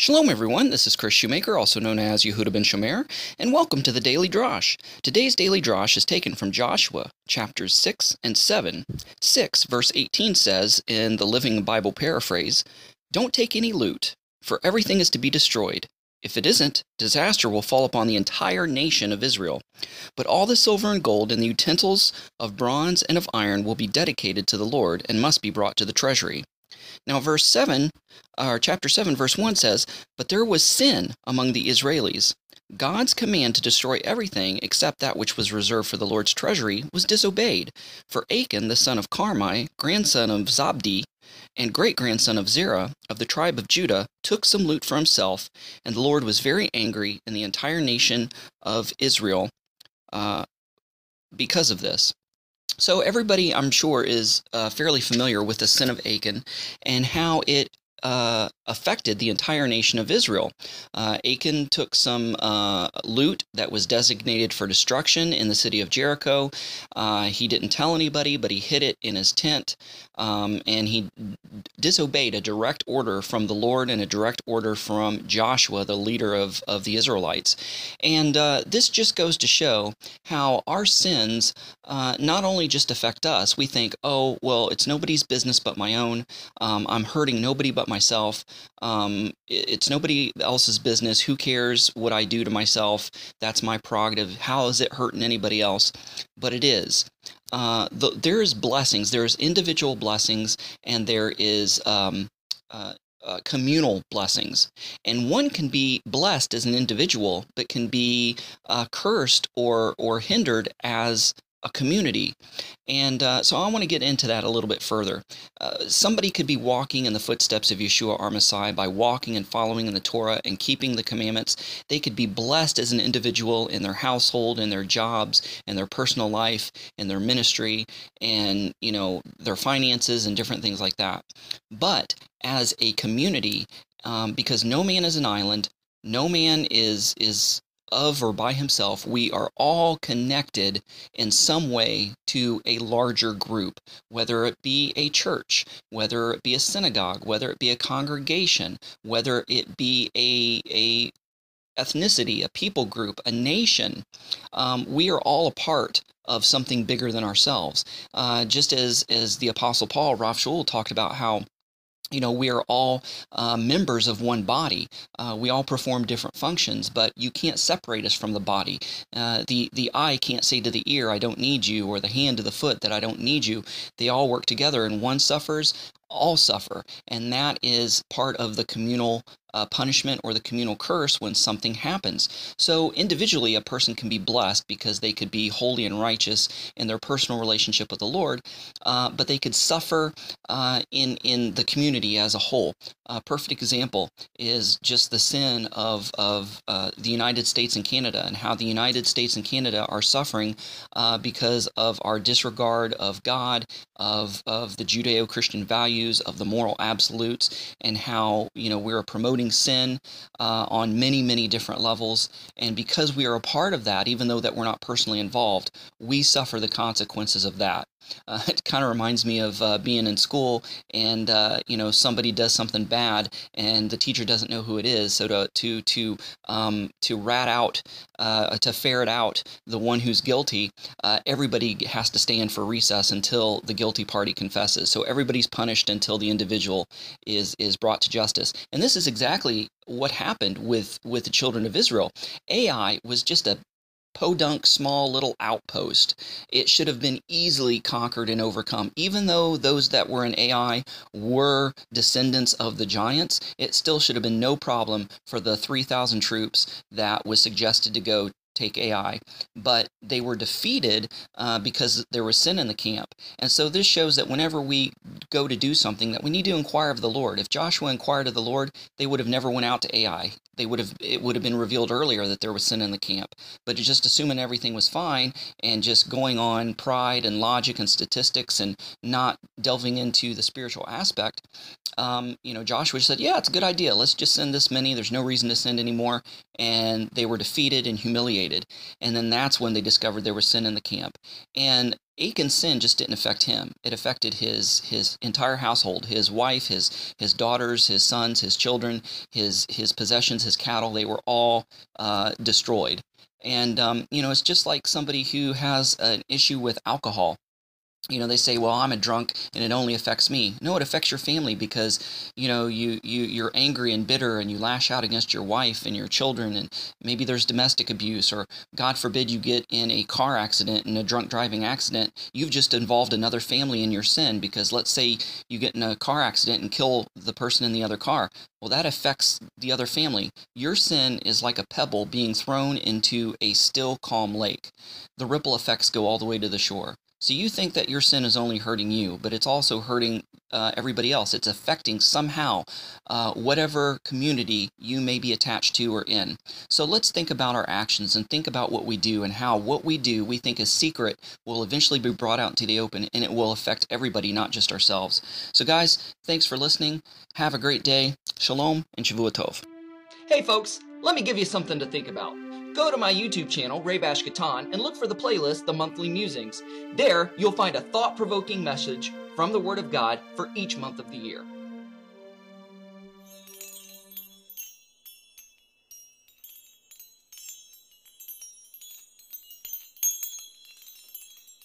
Shalom, everyone. This is Kris Shoemaker, also known as Yehudah ben Shomeyr, and welcome to the Daily Drash. Today's Daily Drash is taken from Joshua, chapters 6 and 7. 6, verse 18 says, in the Living Bible paraphrase, Don't take any loot, for everything is to be destroyed. If it isn't, disaster will fall upon the entire nation of Israel. But all the silver and gold and the utensils of bronze and of iron will be dedicated to the Lord and must be brought to the treasury. Now, verse 7, or chapter 7, verse 1 says, But there was sin among the Israelis. God's command to destroy everything except that which was reserved for the Lord's treasury was disobeyed. For Achan, the son of Carmi, grandson of Zabdi, and great grandson of Zerah, of the tribe of Judah, took some loot for himself, and the Lord was very angry, and the entire nation of Israel uh, because of this. So, everybody, I'm sure, is uh, fairly familiar with the sin of Achan and how it uh, affected the entire nation of Israel. Uh, Achan took some uh, loot that was designated for destruction in the city of Jericho. Uh, he didn't tell anybody, but he hid it in his tent, um, and he disobeyed a direct order from the Lord and a direct order from Joshua, the leader of, of the Israelites. And uh, this just goes to show how our sins uh, not only just affect us, we think, oh, well, it's nobody's business but my own. Um, I'm hurting nobody but myself. Um, it's nobody else's business. Who cares what I do to myself? That's my prerogative. How is it hurting anybody else? But it is. Uh, the, there is blessings. There's individual blessings, and there is um, uh, uh, communal blessings. And one can be blessed as an individual, but can be uh, cursed or or hindered as a community. And uh, so I want to get into that a little bit further. Uh, somebody could be walking in the footsteps of Yeshua Armasai by walking and following in the Torah and keeping the commandments. They could be blessed as an individual in their household, in their jobs, in their personal life, in their ministry, and you know their finances and different things like that. But as a community, um, because no man is an island, no man is is of or by himself, we are all connected in some way to a larger group, whether it be a church, whether it be a synagogue, whether it be a congregation, whether it be a, a ethnicity, a people group, a nation. Um, we are all a part of something bigger than ourselves. Uh, just as, as the Apostle Paul, Rav Shaul, talked about how you know, we are all uh, members of one body. Uh, we all perform different functions, but you can't separate us from the body. Uh, the the eye can't say to the ear, "I don't need you," or the hand to the foot that I don't need you. They all work together, and one suffers, all suffer, and that is part of the communal uh, punishment or the communal curse when something happens. So, individually, a person can be blessed because they could be holy and righteous in their personal relationship with the Lord, uh, but they could suffer uh, in in the community as a whole. A perfect example is just the sin of of uh, the United States and Canada, and how the United States and Canada are suffering uh, because of our disregard of God, of of the Judeo-Christian values, of the moral absolutes, and how you know we're promoting sin uh, on many, many different levels. And because we are a part of that, even though that we're not personally involved, we suffer the consequences of that. Uh, it kind of reminds me of uh, being in school and uh, you know somebody does something bad and the teacher doesn't know who it is. So to to to um, to rat out uh, to ferret out the one who's guilty, uh, everybody has to stand for recess until the guilty party confesses. So everybody's punished until the individual is is brought to justice. And this is exactly what happened with with the children of Israel. Ai was just a podunk small little outpost. It should have been easily conquered and overcome. Even though those that were in Ai were descendants of the giants, it still should have been no problem for the 3,000 troops that was suggested to go take Ai, but they were defeated uh, because there was sin in the camp. And so this shows that whenever we go to do something, that we need to inquire of the Lord. If Joshua inquired of the Lord, they would have never went out to Ai. They would have it would have been revealed earlier that there was sin in the camp. But just assuming everything was fine and just going on pride and logic and statistics and not delving into the spiritual aspect, um, you know, Joshua said, "Yeah, it's a good idea. Let's just send this many. There's no reason to send anymore." And they were defeated and humiliated And then that's when they discovered there was sin in the camp. And Achan's sin just didn't affect him. It affected his his entire household, his wife, his his daughters, his sons, his children, his his possessions, his cattle. They were all uh, destroyed. And um, you know, it's just like somebody who has an issue with alcohol you know they say well i'm a drunk and it only affects me. No it affects your family because you know you, you you're angry and bitter and you lash out against your wife and your children and maybe there's domestic abuse or god forbid you get in a car accident and a drunk driving accident you've just involved another family in your sin because let's say you get in a car accident and kill the person in the other car. Well that affects the other family. Your sin is like a pebble being thrown into a still calm lake. The ripple effects go all the way to the shore so you think that your sin is only hurting you, but it's also hurting uh, everybody else. It's affecting somehow uh, whatever community you may be attached to or in. So let's think about our actions and think about what we do and how what we do we think is secret will eventually be brought out into the open and it will affect everybody, not just ourselves. So guys, thanks for listening. Have a great day. Shalom and Shavua Tov. Hey folks, let me give you something to think about. Go to my YouTube channel, Ray Bash Katan, and look for the playlist, The Monthly Musings. There, you'll find a thought provoking message from the Word of God for each month of the year.